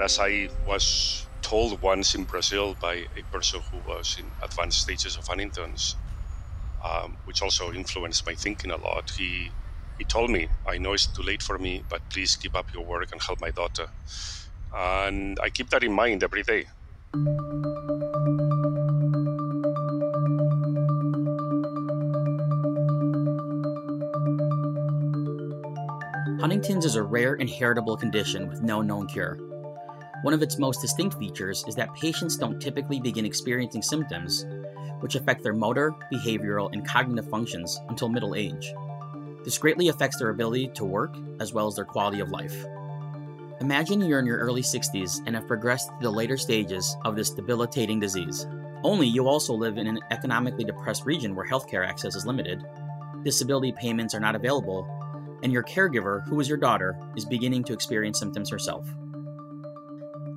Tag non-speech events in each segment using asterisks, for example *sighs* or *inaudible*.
As I was told once in Brazil by a person who was in advanced stages of Huntington's, um, which also influenced my thinking a lot. He he told me, "I know it's too late for me, but please keep up your work and help my daughter." And I keep that in mind every day. Huntington's is a rare inheritable condition with no known cure. One of its most distinct features is that patients don't typically begin experiencing symptoms which affect their motor, behavioral, and cognitive functions until middle age. This greatly affects their ability to work as well as their quality of life. Imagine you're in your early 60s and have progressed to the later stages of this debilitating disease. Only you also live in an economically depressed region where healthcare access is limited, disability payments are not available, and your caregiver, who is your daughter, is beginning to experience symptoms herself.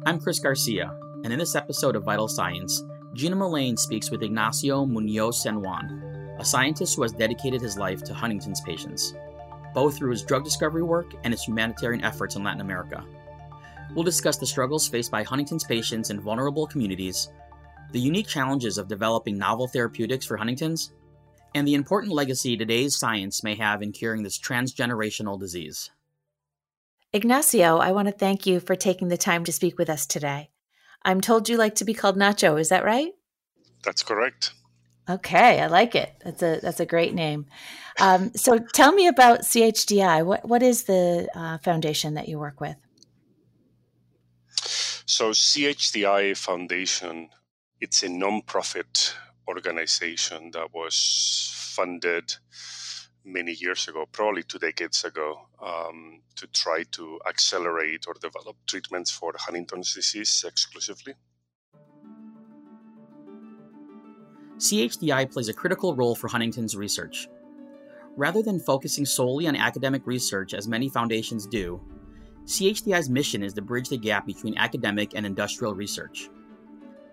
I'm Chris Garcia, and in this episode of Vital Science, Gina Mullane speaks with Ignacio Muñoz-Sanjuan, a scientist who has dedicated his life to Huntington's patients, both through his drug discovery work and his humanitarian efforts in Latin America. We'll discuss the struggles faced by Huntington's patients in vulnerable communities, the unique challenges of developing novel therapeutics for Huntington's, and the important legacy today's science may have in curing this transgenerational disease. Ignacio, I want to thank you for taking the time to speak with us today. I'm told you like to be called Nacho, is that right? That's correct. Okay, I like it. That's a that's a great name. Um, so, tell me about CHDI. What what is the uh, foundation that you work with? So, CHDI Foundation, it's a nonprofit organization that was funded many years ago, probably two decades ago, um, to try to accelerate or develop treatments for Huntington's disease exclusively. CHDI plays a critical role for Huntington's research. Rather than focusing solely on academic research as many foundations do, CHDI's mission is to bridge the gap between academic and industrial research.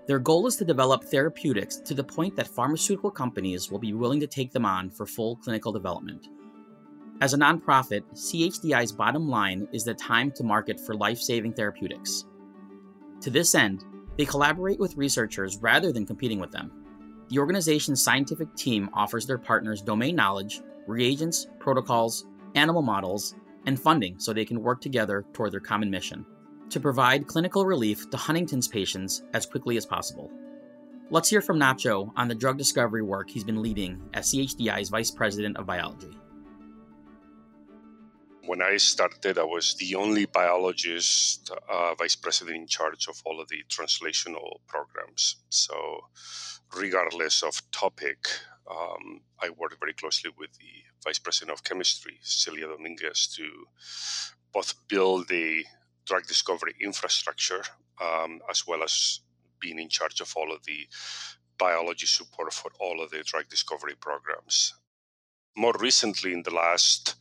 Their goal is to develop therapeutics to the point that pharmaceutical companies will be willing to take them on for full clinical development. As a nonprofit, CHDI's bottom line is the time to market for life saving therapeutics. To this end, they collaborate with researchers rather than competing with them. The organization's scientific team offers their partners domain knowledge, reagents, protocols, animal models, and funding so they can work together toward their common mission to provide clinical relief to Huntington's patients as quickly as possible. Let's hear from Nacho on the drug discovery work he's been leading as CHDI's Vice President of Biology. When I started, I was the only biologist uh, vice president in charge of all of the translational programs. So, regardless of topic, um, I worked very closely with the vice president of chemistry, Celia Dominguez, to both build the drug discovery infrastructure, um, as well as being in charge of all of the biology support for all of the drug discovery programs. More recently, in the last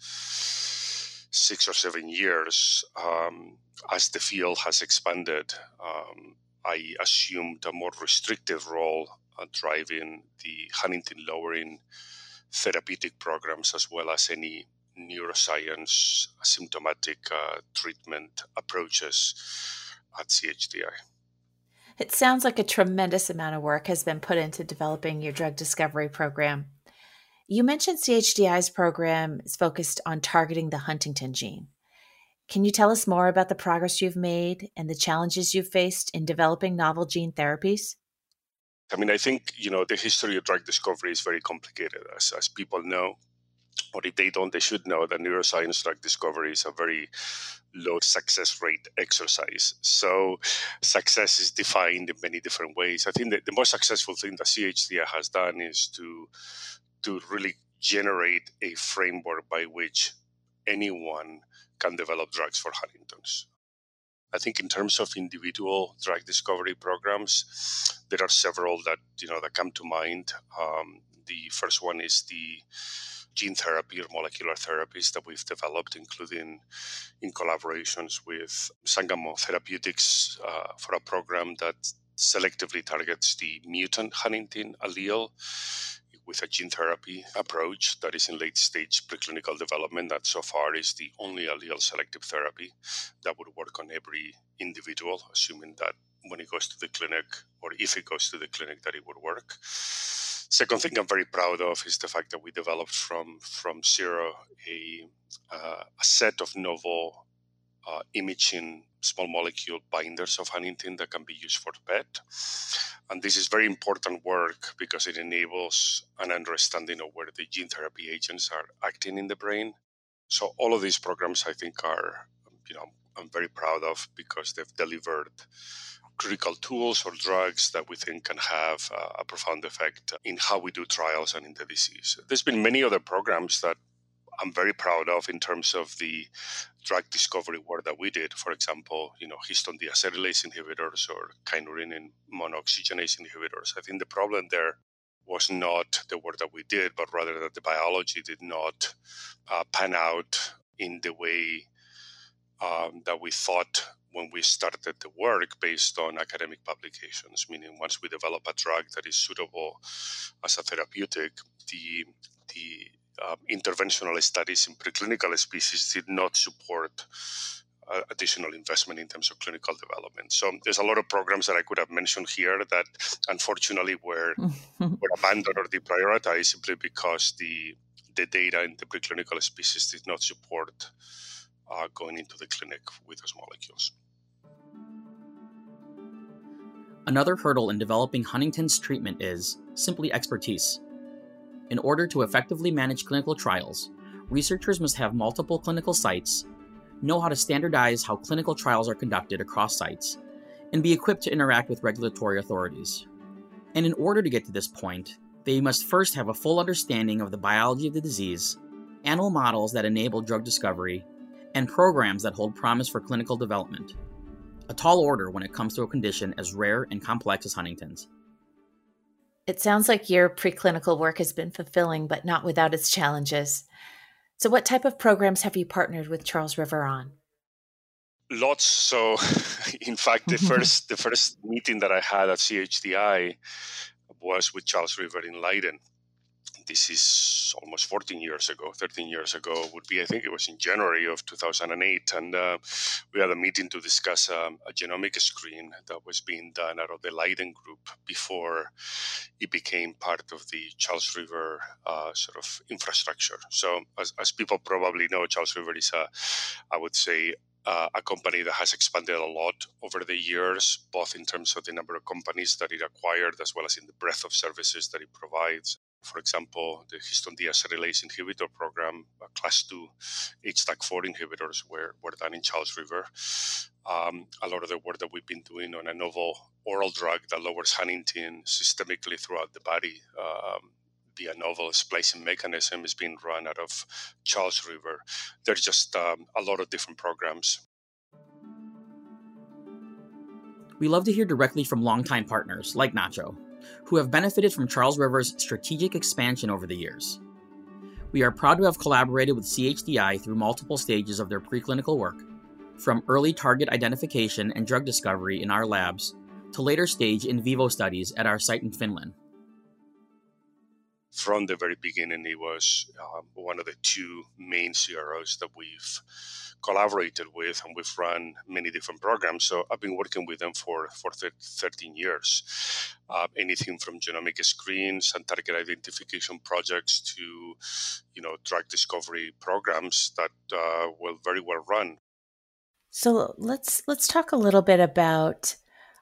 six or seven years, um, as the field has expanded, um, I assumed a more restrictive role driving the Huntingtin lowering therapeutic programs as well as any neuroscience symptomatic uh, treatment approaches at CHDI. It sounds like a tremendous amount of work has been put into developing your drug discovery program. You mentioned CHDI's program is focused on targeting the Huntingtin gene. Can you tell us more about the progress you've made and the challenges you've faced in developing novel gene therapies? I mean, I think, you know, the history of drug discovery is very complicated. As, as people know, or if they don't, they should know that neuroscience drug discovery is a very low success rate exercise. So success is defined in many different ways. I think that the most successful thing that CHDI has done is to to really generate a framework by which anyone can develop drugs for Huntington's. I think in terms of individual drug discovery programs, there are several that you know that come to mind. Um, the first one is the gene therapy or molecular therapies that we've developed, including in collaborations with Sangamo Therapeutics uh, for a program that selectively targets the mutant Huntingtin allele. With a gene therapy approach that is in late stage preclinical development that so far is the only allele selective therapy that would work on every individual, assuming that when it goes to the clinic or if it goes to the clinic that it would work. Second thing I'm very proud of is the fact that we developed from from zero a, uh, a set of novel uh, imaging small molecule binders of Huntingtin that can be used for PET. And this is very important work because it enables an understanding of where the gene therapy agents are acting in the brain. So all of these programs, I think, are you know I'm very proud of because they've delivered critical tools or drugs that we think can have a profound effect in how we do trials and in the disease. There's been many other programs that I'm very proud of in terms of the drug discovery work that we did. For example, you know, histone deacetylase inhibitors or kynurenine monooxygenase inhibitors. I think the problem there was not the work that we did, but rather that the biology did not uh, pan out in the way um, that we thought when we started the work based on academic publications, meaning once we develop a drug that is suitable as a therapeutic, the the um, interventional studies in preclinical species did not support uh, additional investment in terms of clinical development. So there's a lot of programs that I could have mentioned here that unfortunately were, *laughs* were abandoned or deprioritized simply because the the data in the preclinical species did not support uh, going into the clinic with those molecules. Another hurdle in developing Huntington's treatment is simply expertise. In order to effectively manage clinical trials, researchers must have multiple clinical sites, know how to standardize how clinical trials are conducted across sites, and be equipped to interact with regulatory authorities. And in order to get to this point, they must first have a full understanding of the biology of the disease, animal models that enable drug discovery, and programs that hold promise for clinical development. A tall order when it comes to a condition as rare and complex as Huntington's. It sounds like your preclinical work has been fulfilling, but not without its challenges. So, what type of programs have you partnered with Charles River on? Lots. So, *laughs* in fact, the *laughs* first the first meeting that I had at CHDI was with Charles River in Leiden, this is almost 14 years ago, 13 years ago would be, I think it was in January of 2008. And uh, we had a meeting to discuss um, a genomic screen that was being done out of the Leiden group before it became part of the Charles River uh, sort of infrastructure. So, as, as people probably know, Charles River is a, I would say, uh, a company that has expanded a lot over the years, both in terms of the number of companies that it acquired as well as in the breadth of services that it provides. For example, the histone deacetylase inhibitor program, class 2 HDAC4 inhibitors were, were done in Charles River. Um, a lot of the work that we've been doing on a novel oral drug that lowers Huntingtin systemically throughout the body um, via novel splicing mechanism is being run out of Charles River. There's just um, a lot of different programs. We love to hear directly from longtime partners like Nacho, who have benefited from Charles River's strategic expansion over the years. We are proud to have collaborated with CHDI through multiple stages of their preclinical work, from early target identification and drug discovery in our labs to later stage in vivo studies at our site in Finland from the very beginning, it was um, one of the two main CROs that we've collaborated with, and we've run many different programs. So I've been working with them for for 13 years. Uh, anything from genomic screens and target identification projects to, you know, drug discovery programs that uh, were very well run. So let's let's talk a little bit about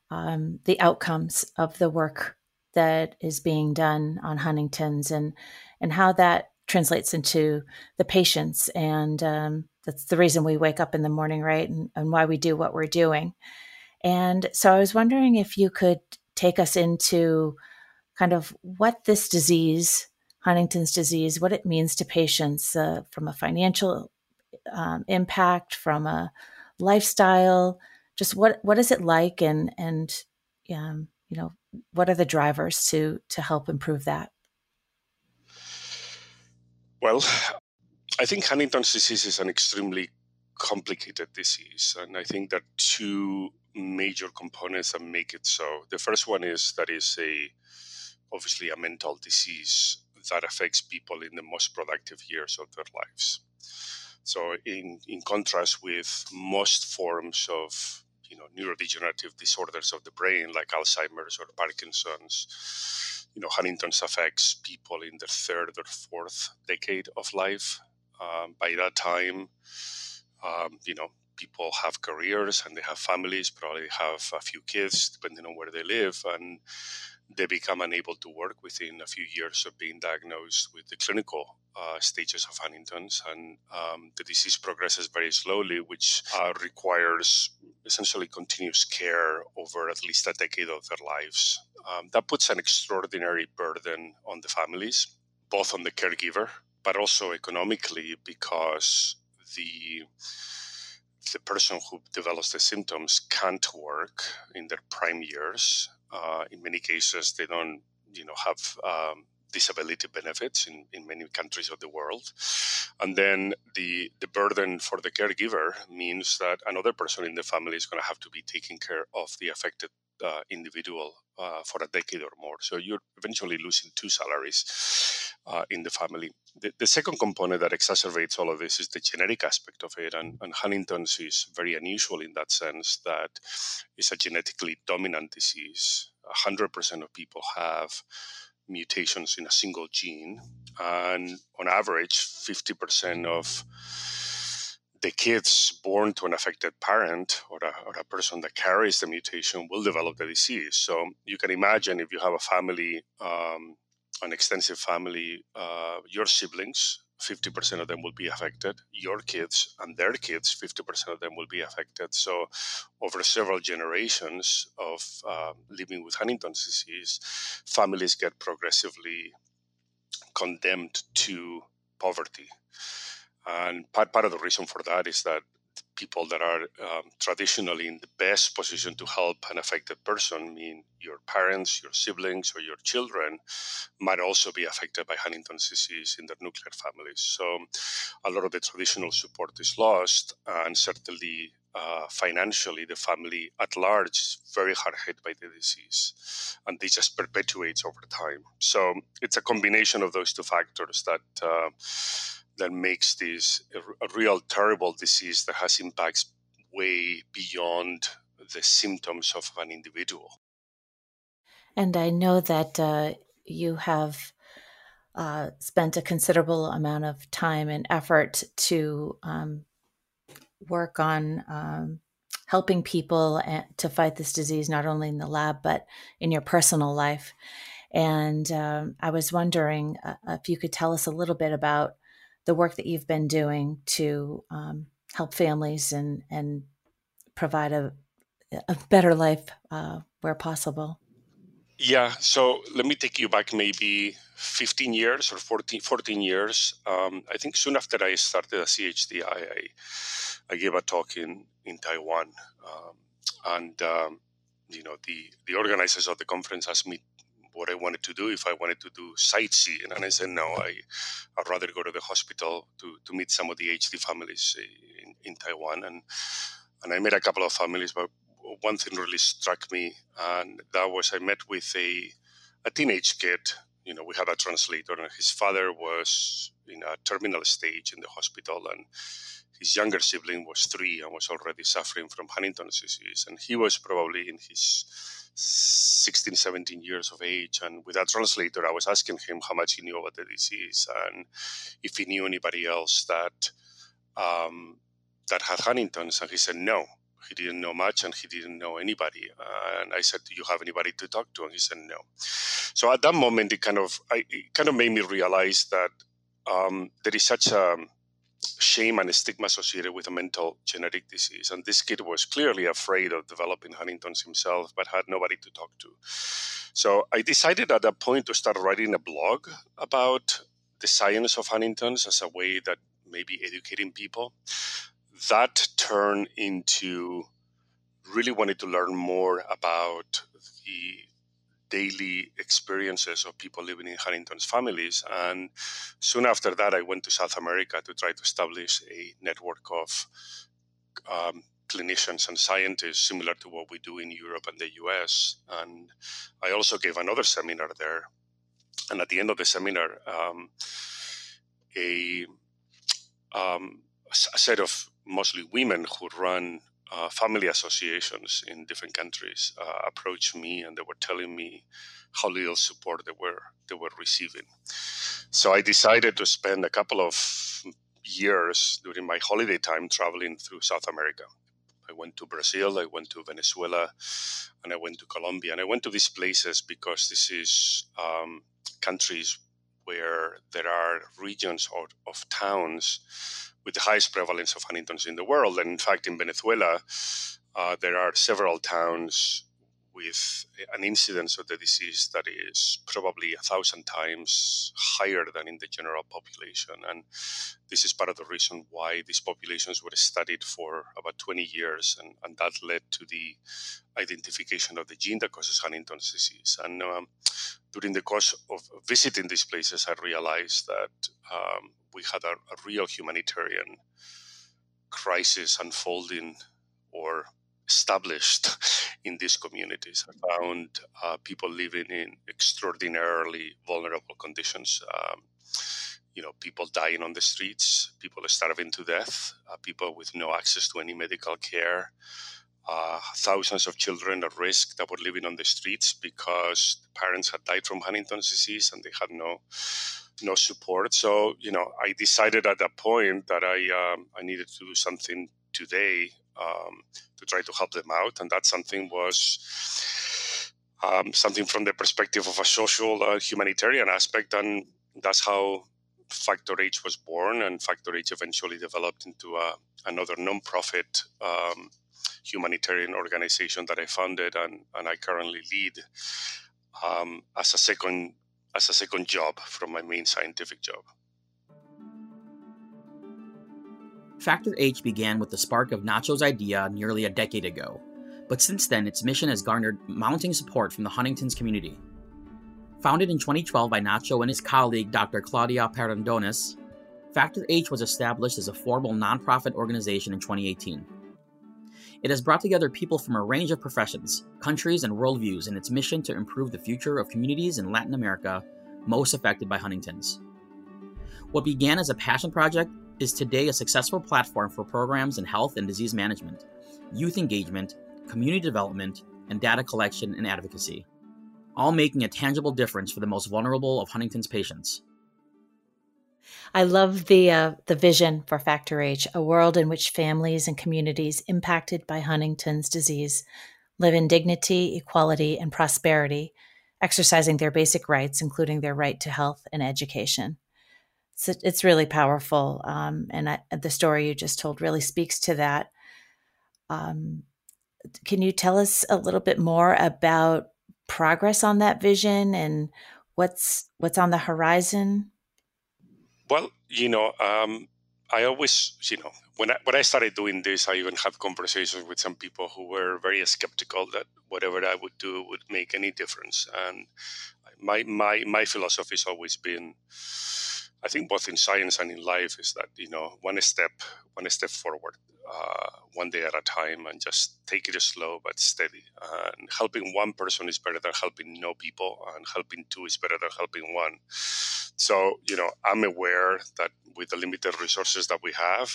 um, the outcomes of the work that is being done on Huntington's and and how that translates into the patients and um, that's the reason we wake up in the morning right and, and why we do what we're doing. And so i was wondering if you could take us into kind of what this disease huntington's disease what it means to patients uh, from a financial um, impact from a lifestyle just what what is it like and and um, you know what are the drivers to to help improve that well *sighs* i think huntington's disease is an extremely complicated disease and i think there are two major components that make it so the first one is that is a obviously a mental disease that affects people in the most productive years of their lives. So, in, in contrast with most forms of you know neurodegenerative disorders of the brain like Alzheimer's or Parkinson's, you know Huntington's affects people in their third or fourth decade of life. Um, by that time, um, you know people have careers and they have families, probably have a few kids, depending on where they live, and they become unable to work within a few years of being diagnosed with the clinical uh, stages of Huntington's. And um, the disease progresses very slowly, which uh, requires essentially continuous care over at least a decade of their lives. Um, that puts an extraordinary burden on the families, both on the caregiver, but also economically, because the the person who develops the symptoms can't work in their prime years. Uh, in many cases, they don't, you know, have um, disability benefits in, in many countries of the world. And then the, the burden for the caregiver means that another person in the family is going to have to be taking care of the affected uh, individual uh, for a decade or more. So you're eventually losing two salaries uh, in the family. The, the, second component that exacerbates all of this is the genetic aspect of it. And, and Huntington's is very unusual in that sense that it's a genetically dominant disease. 100% of people have mutations in a single gene. And on average, 50% of the kids born to an affected parent or a, or a, person that carries the mutation will develop the disease. So you can imagine if you have a family, um, an extensive family, uh, your siblings, 50% of them will be affected. Your kids and their kids, 50% of them will be affected. So, over several generations of uh, living with Huntington's disease, families get progressively condemned to poverty. And part, part of the reason for that is that people that are um, traditionally in the best position to help an affected person, mean your parents, your siblings, or your children, might also be affected by Huntington's disease in their nuclear families. So a lot of the traditional support is lost, and certainly uh, financially, the family at large is very hard hit by the disease, and this just perpetuates over time. So it's a combination of those two factors that. Uh, that makes this a, real terrible disease that has impacts way beyond the symptoms of an individual. And I know that uh, you have uh, spent a considerable amount of time and effort to um, work on um, helping people to fight this disease, not only in the lab, but in your personal life. And um, I was wondering uh, if you could tell us a little bit about the work that you've been doing to um, help families and and provide a, a better life uh, where possible. Yeah, so let me take you back maybe 15 years or 14, 14 years. Um, I think soon after I started a CHDI, I, I gave a talk in, in Taiwan. Um, and, um, you know, the, the organizers of the conference asked me what I wanted to do, if I wanted to do sightseeing. And I said, no, I, I'd rather go to the hospital to, to meet some of the HD families in, in Taiwan. And, and I met a couple of families, but one thing really struck me, and that was I met with a, a teenage kid. You know, we had a translator, and his father was in a terminal stage in the hospital, and his younger sibling was three and was already suffering from Huntington's disease. And he was probably in his 16, 17 years of age. And with that translator, I was asking him how much he knew about the disease and if he knew anybody else that um, that had Huntington's. And he said no. He didn't know much and he didn't know anybody. And I said, Do you have anybody to talk to? And he said no. So at that moment, it kind of I, it kind of made me realize that um, there is such a shame and stigma associated with a mental genetic disease. And this kid was clearly afraid of developing Huntington's himself, but had nobody to talk to. So I decided at that point to start writing a blog about the science of Huntington's as a way that maybe educating people. That turned into really wanted to learn more about the daily experiences of people living in Huntington's families. And soon after that, I went to South America to try to establish a network of um, clinicians and scientists similar to what we do in Europe and the US. And I also gave another seminar there. and at the end of the seminar, um, a, um, a set of mostly women who run uh, family associations in different countries uh, approached me and they were telling me how little support they were they were receiving. So I decided to spend a couple of years during my holiday time traveling through South America. I went to Brazil, I went to Venezuela, and I went to Colombia. And I went to these places because this is um, countries where there are regions of, of towns with the highest prevalence of Huntington's in the world. And in fact, in Venezuela, uh, there are several towns with an incidence of the disease that is probably a thousand times higher than in the general population. And this is part of the reason why these populations were studied for about 20 years, and, and that led to the identification of the gene that causes Huntington's disease. And um, during the course of visiting these places, I realized that um, we had a, a real humanitarian crisis unfolding or established in these communities. I found uh, people living in extraordinarily vulnerable conditions. Um, you know, people dying on the streets, people starving to death, uh, people with no access to any medical care, uh, thousands of children at risk that were living on the streets because parents had died from Huntington's disease and they had no no support. So, you know, I decided at that point that I um, I needed to do something today um, to try to help them out, and that something was um, something from the perspective of a social uh, humanitarian aspect, and that's how Factor H was born, and Factor H eventually developed into a, another nonprofit um, humanitarian organization that I founded and, and I currently lead um, as a second as a second job from my main scientific job. Factor H began with the spark of Nacho's idea nearly a decade ago, but since then its mission has garnered mounting support from the Huntington's community. Founded in 2012 by Nacho and his colleague Dr. Claudia Perandones, Factor H was established as a formal nonprofit organization in 2018. It has brought together people from a range of professions, countries, and worldviews in its mission to improve the future of communities in Latin America most affected by Huntington's. What began as a passion project is today a successful platform for programs in health and disease management, youth engagement, community development, and data collection and advocacy, all making a tangible difference for the most vulnerable of Huntington's patients. I love the uh, the vision for Factor H, a world in which families and communities impacted by Huntington's disease live in dignity, equality, and prosperity, exercising their basic rights, including their right to health and education it's, it's really powerful. Um, and I, the story you just told really speaks to that. Um, can you tell us a little bit more about progress on that vision and what's what's on the horizon? Well, you know, um, I always, you know, when I, when I started doing this, I even had conversations with some people who were very skeptical that whatever I would do would make any difference. And my my my philosophy has always been I think both in science and in life is that you know one step, one step forward, uh, one day at a time, and just take it slow but steady. And helping one person is better than helping no people, and helping two is better than helping one. So you know, I'm aware that with the limited resources that we have,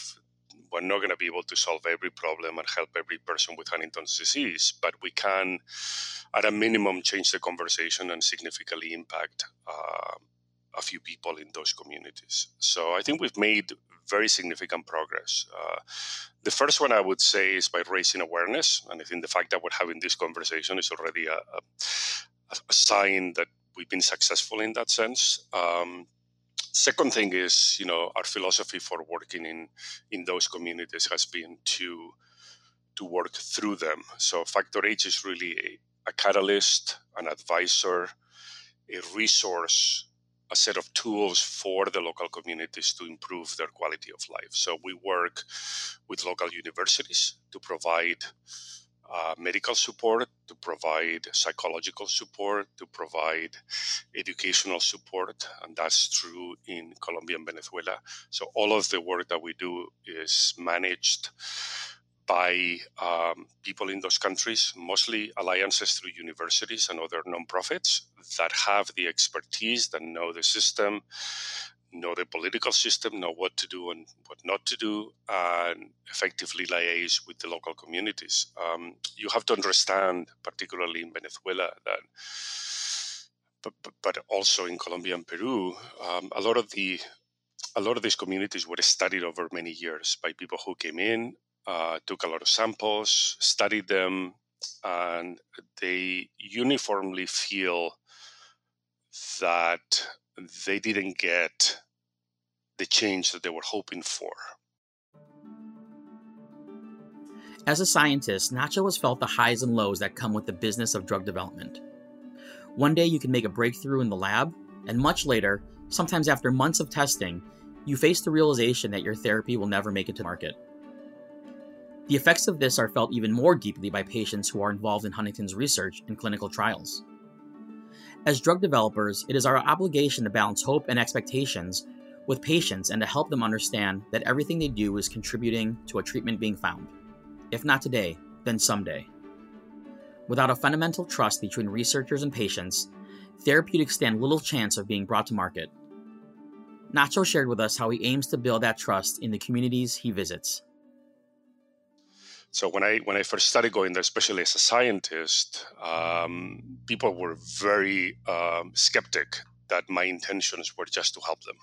we're not going to be able to solve every problem and help every person with Huntington's disease, but we can, at a minimum, change the conversation and significantly impact uh, a few people in those communities. So I think we've made very significant progress. Uh, the first one I would say is by raising awareness, and I think the fact that we're having this conversation is already a, a, a sign that we've been successful in that sense. Um, second thing is, you know, our philosophy for working in in those communities has been to to work through them. So Factor H is really a, a catalyst, an advisor, a resource a set of tools for the local communities to improve their quality of life. So we work with local universities to provide uh, medical support, to provide psychological support, to provide educational support, and that's true in Colombia and Venezuela. So all of the work that we do is managed by um, people in those countries, mostly alliances through universities and other nonprofits that have the expertise, that know the system, know the political system, know what to do and what not to do, and effectively liaise with the local communities. Um, you have to understand, particularly in Venezuela, that. But, but also in Colombia and Peru, um, a lot of the a lot of these communities were studied over many years by people who came in, uh, took a lot of samples, studied them, and they uniformly feel that they didn't get the change that they were hoping for. As a scientist, Nacho has felt the highs and lows that come with the business of drug development. One day you can make a breakthrough in the lab, and much later, sometimes after months of testing, you face the realization that your therapy will never make it to market. The effects of this are felt even more deeply by patients who are involved in Huntington's research and clinical trials. As drug developers, it is our obligation to balance hope and expectations with patients and to help them understand that everything they do is contributing to a treatment being found. If not today, then someday. Without a fundamental trust between researchers and patients, therapeutics stand little chance of being brought to market. Nacho shared with us how he aims to build that trust in the communities he visits. So when I when I first started going there, especially as a scientist, um, people were very um, skeptic that my intentions were just to help them.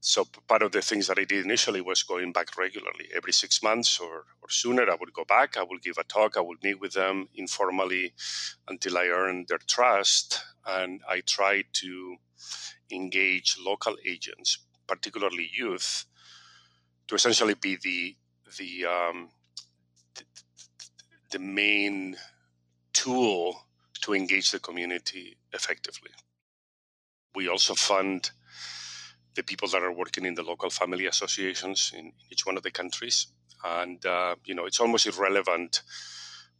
So part of the things that I did initially was going back regularly, every six months or, or sooner. I would go back, I would give a talk, I would meet with them informally until I earned their trust, and I tried to engage local agents, particularly youth, to essentially be the the um, the main tool to engage the community effectively. We also fund the people that are working in the local family associations in each one of the countries. And, uh, you know, it's almost irrelevant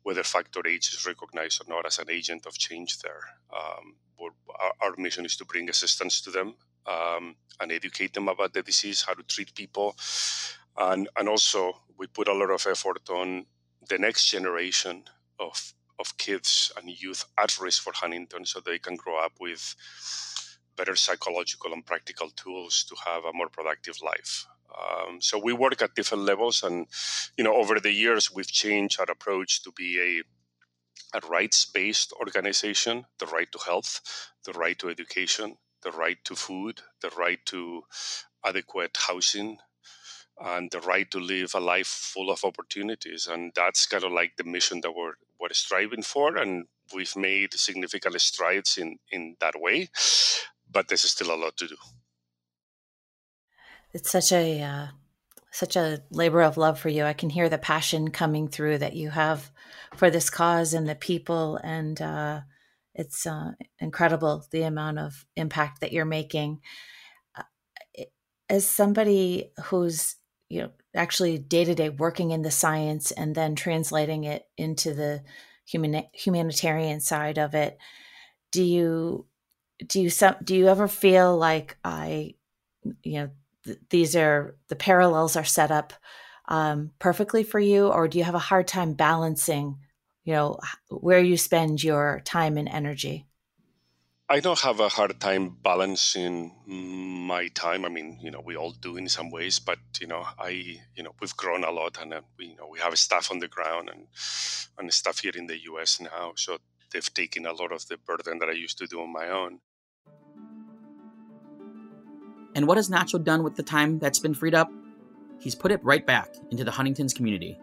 whether Factor H is recognized or not as an agent of change there. Um, our, our, mission is to bring assistance to them um, and educate them about the disease, how to treat people. And, and also, we put a lot of effort on the next generation of of kids and youth at risk for Huntington so they can grow up with better psychological and practical tools to have a more productive life. Um, so we work at different levels, and you know, over the years, we've changed our approach to be a a rights-based organization: the right to health, the right to education, the right to food, the right to adequate housing, and the right to live a life full of opportunities. And that's kind of like the mission that we're, we're striving for. And we've made significant strides in, in that way, but there's still a lot to do. It's such a uh, such a labor of love for you. I can hear the passion coming through that you have for this cause and the people, and uh, it's uh, incredible the amount of impact that you're making. Uh, as somebody who's you know actually day to day working in the science and then translating it into the human humanitarian side of it. Do you do you some do you ever feel like i you know th- these are the parallels are set up um, perfectly for you? Or do you have a hard time balancing you know where you spend your time and energy I don't have a hard time balancing my time. I mean, you know, we all do in some ways, but you know, I, you know, we've grown a lot, and uh, we, you know, we have staff on the ground and and stuff here in the U.S. now, so they've taken a lot of the burden that I used to do on my own. And what has Nacho done with the time that's been freed up? He's put it right back into the Huntington's community.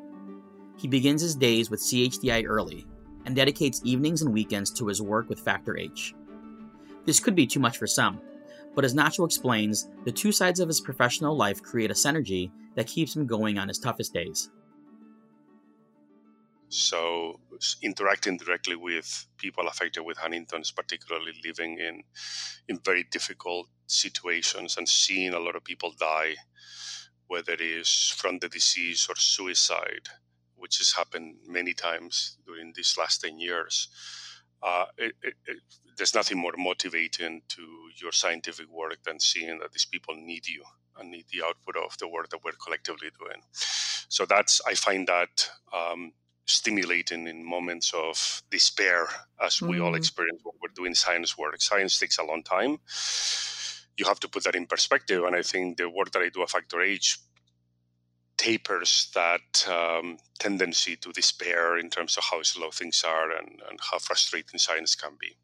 He begins his days with CHDI early and dedicates evenings and weekends to his work with Factor H. This could be too much for some, but as Nacho explains, the two sides of his professional life create a synergy that keeps him going on his toughest days. So, interacting directly with people affected with Huntington's, particularly living in in very difficult situations and seeing a lot of people die, whether it is from the disease or suicide, which has happened many times during these last ten years uh, it, it, it, there's nothing more motivating to your scientific work than seeing that these people need you and need the output of the work that we're collectively doing. So that's I find that um, stimulating in moments of despair, as mm. we all mm. experience when we're doing science work. Science takes a long time. You have to put that in perspective, and I think the work that I do at Factor H tapers that um, tendency to despair in terms of how slow things are and, and how frustrating science can be.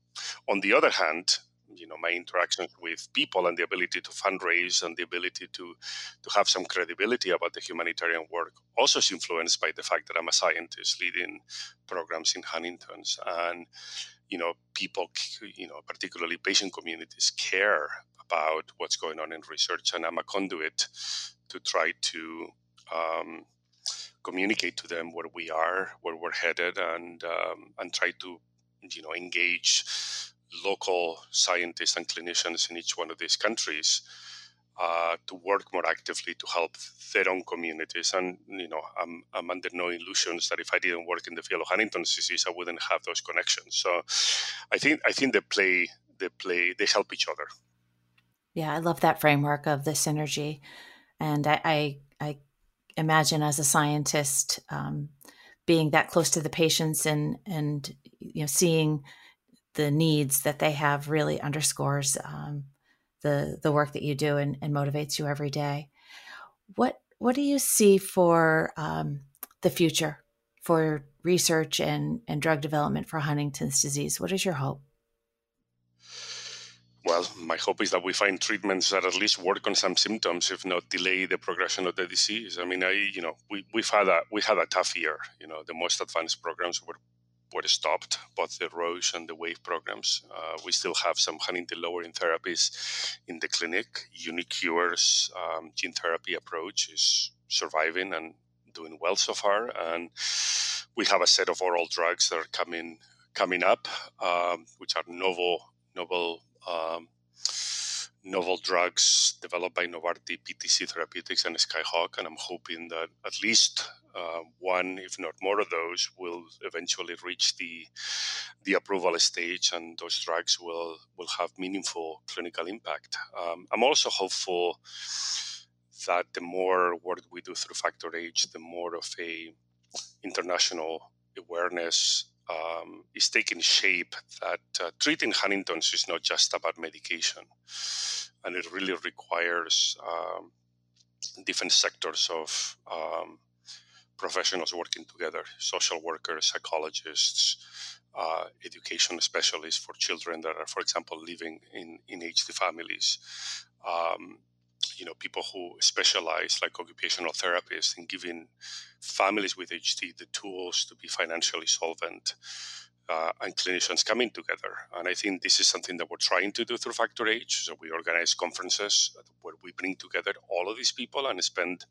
On the other hand, you know my interactions with people and the ability to fundraise and the ability to to have some credibility about the humanitarian work also is influenced by the fact that I'm a scientist leading programs in Huntington's and you know people you know particularly patient communities care about what's going on in research and I'm a conduit to try to um, communicate to them where we are, where we're headed, and um, and try to you know engage local scientists and clinicians in each one of these countries uh, to work more actively to help their own communities. And you know, I'm, I'm under no illusions that if I didn't work in the field of Huntington's disease, I wouldn't have those connections. So, I think I think they play they play they help each other. Yeah, I love that framework of the synergy, and I I, I imagine as a scientist um, being that close to the patients and and you know seeing the needs that they have really underscores um, the the work that you do and, and, motivates you every day. What what do you see for um, the future for research and, and drug development for Huntington's disease? What is your hope? Well, my hope is that we find treatments that at least work on some symptoms, if not delay the progression of the disease. I mean, I you know we we've had a we had a tough year. You know, the most advanced programs were were stopped, both the Roche and the Wave programs. Uh, we still have some Huntingtin lowering therapies in the clinic. uniQure's um, gene therapy approach is surviving and doing well so far, and we have a set of oral drugs that are coming coming up, um, which are novel novel um, novel drugs developed by Novartis, PTC Therapeutics, and Skyhawk. And I'm hoping that at least uh, one, if not more of those, will eventually reach the the approval stage, and those drugs will will have meaningful clinical impact. Um, I'm also hopeful that the more work we do through Factor H, the more of a international awareness um, is taking shape that uh, treating Huntington's is not just about medication, and it really requires um, different sectors of um, professionals working together social workers, psychologists, uh, education specialists for children that are, for example, living in, in HD families. You know, people who specialize, like occupational therapists, in giving families with HD the tools to be financially solvent uh, and clinicians coming together. And I think this is something that we're trying to do through Factor H. So we organize conferences where we bring together all of these people and spend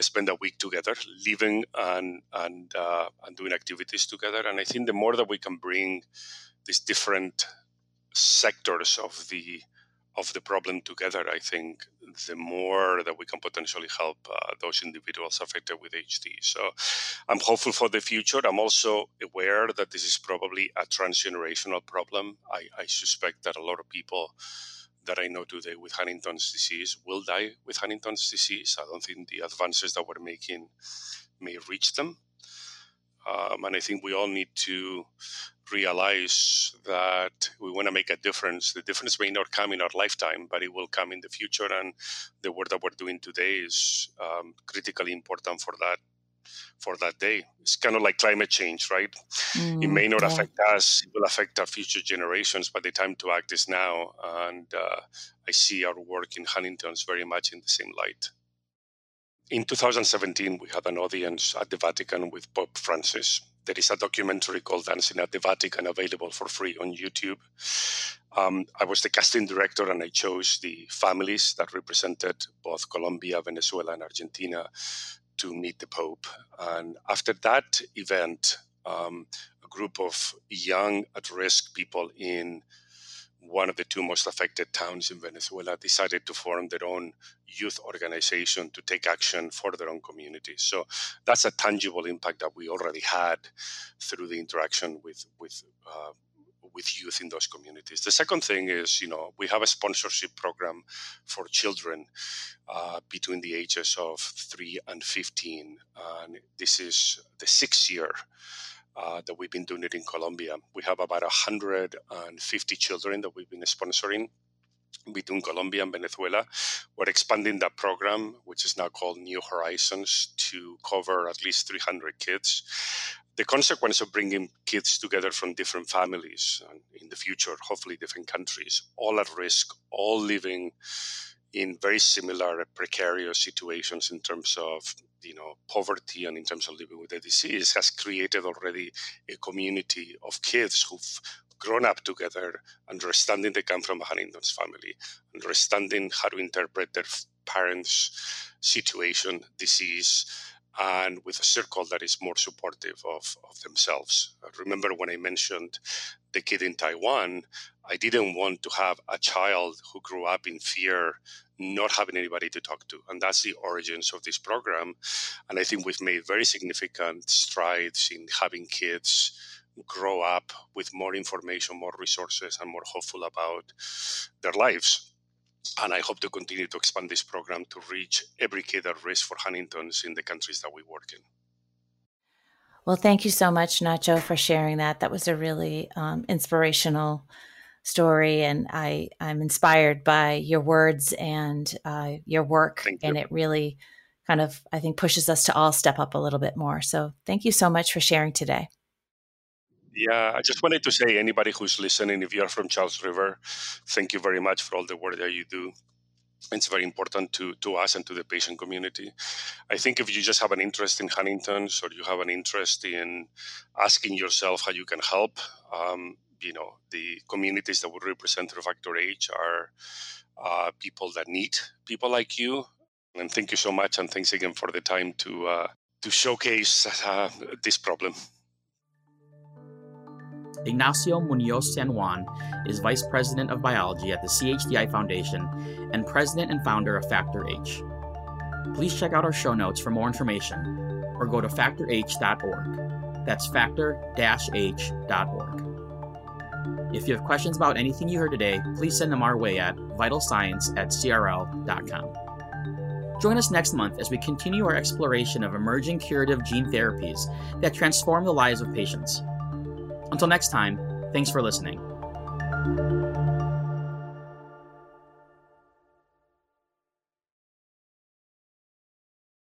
spend a week together, living and and uh, and doing activities together. And I think the more that we can bring these different sectors of the of the problem together, I think the more that we can potentially help uh, those individuals affected with HD. So I'm hopeful for the future. I'm also aware that this is probably a transgenerational problem. I, I suspect that a lot of people that I know today with Huntington's disease will die with Huntington's disease. I don't think the advances that we're making may reach them. Um, and I think we all need to realize that we want to make a difference. The difference may not come in our lifetime, but it will come in the future. And the work that we're doing today is um, critically important for that for that day. It's kind of like climate change, right? Mm, it may not yeah. affect us; it will affect our future generations. But the time to act is now, and uh, I see our work in Huntington's very much in the same light. In 2017, we had an audience at the Vatican with Pope Francis. There is a documentary called Dancing at the Vatican available for free on YouTube. Um, I was the casting director and I chose the families that represented both Colombia, Venezuela, and Argentina to meet the Pope. And after that event, um, a group of young, at risk people in one of the two most affected towns in Venezuela decided to form their own youth organization to take action for their own community. So that's a tangible impact that we already had through the interaction with with uh, with youth in those communities. The second thing is, you know, we have a sponsorship program for children uh, between the ages of three and 15. And this is the sixth year uh, that we've been doing it in Colombia. We have about 150 children that we've been sponsoring between Colombia and Venezuela. We're expanding that program, which is now called New Horizons, to cover at least 300 kids. The consequence of bringing kids together from different families and in the future, hopefully different countries, all at risk, all living in very similar precarious situations in terms of you know poverty and in terms of living with the disease has created already a community of kids who've grown up together, understanding they come from a Huntington's family, understanding how to interpret their parents' situation, disease, and with a circle that is more supportive of, of themselves. I remember when I mentioned the kid in Taiwan, I didn't want to have a child who grew up in fear, not having anybody to talk to. And that's the origins of this program. And I think we've made very significant strides in having kids grow up with more information, more resources, and more hopeful about their lives. And I hope to continue to expand this program to reach every kid at risk for Huntington's in the countries that we work in. Well, thank you so much, Nacho, for sharing that. That was a really um, inspirational story, and I I'm inspired by your words and uh, your work, you. and it really kind of I think pushes us to all step up a little bit more. So, thank you so much for sharing today. Yeah, I just wanted to say, anybody who's listening, if you are from Charles River, thank you very much for all the work that you do. It's very important to, to us and to the patient community. I think if you just have an interest in Huntington's or you have an interest in asking yourself how you can help, um, you know, the communities that we represent through Factor H are uh, people that need people like you. And thank you so much, and thanks again for the time to uh, to showcase uh, this problem. Ignacio Muñoz-Sanjuan is Vice President of Biology at the CHDI Foundation and President and founder of Factor H. Please check out our show notes for more information or go to factorh.org. That's factor h.org. If you have questions about anything you heard today, please send them our way at vitalscience at crl.com. Join us next month as we continue our exploration of emerging curative gene therapies that transform the lives of patients. Until next time, thanks for listening.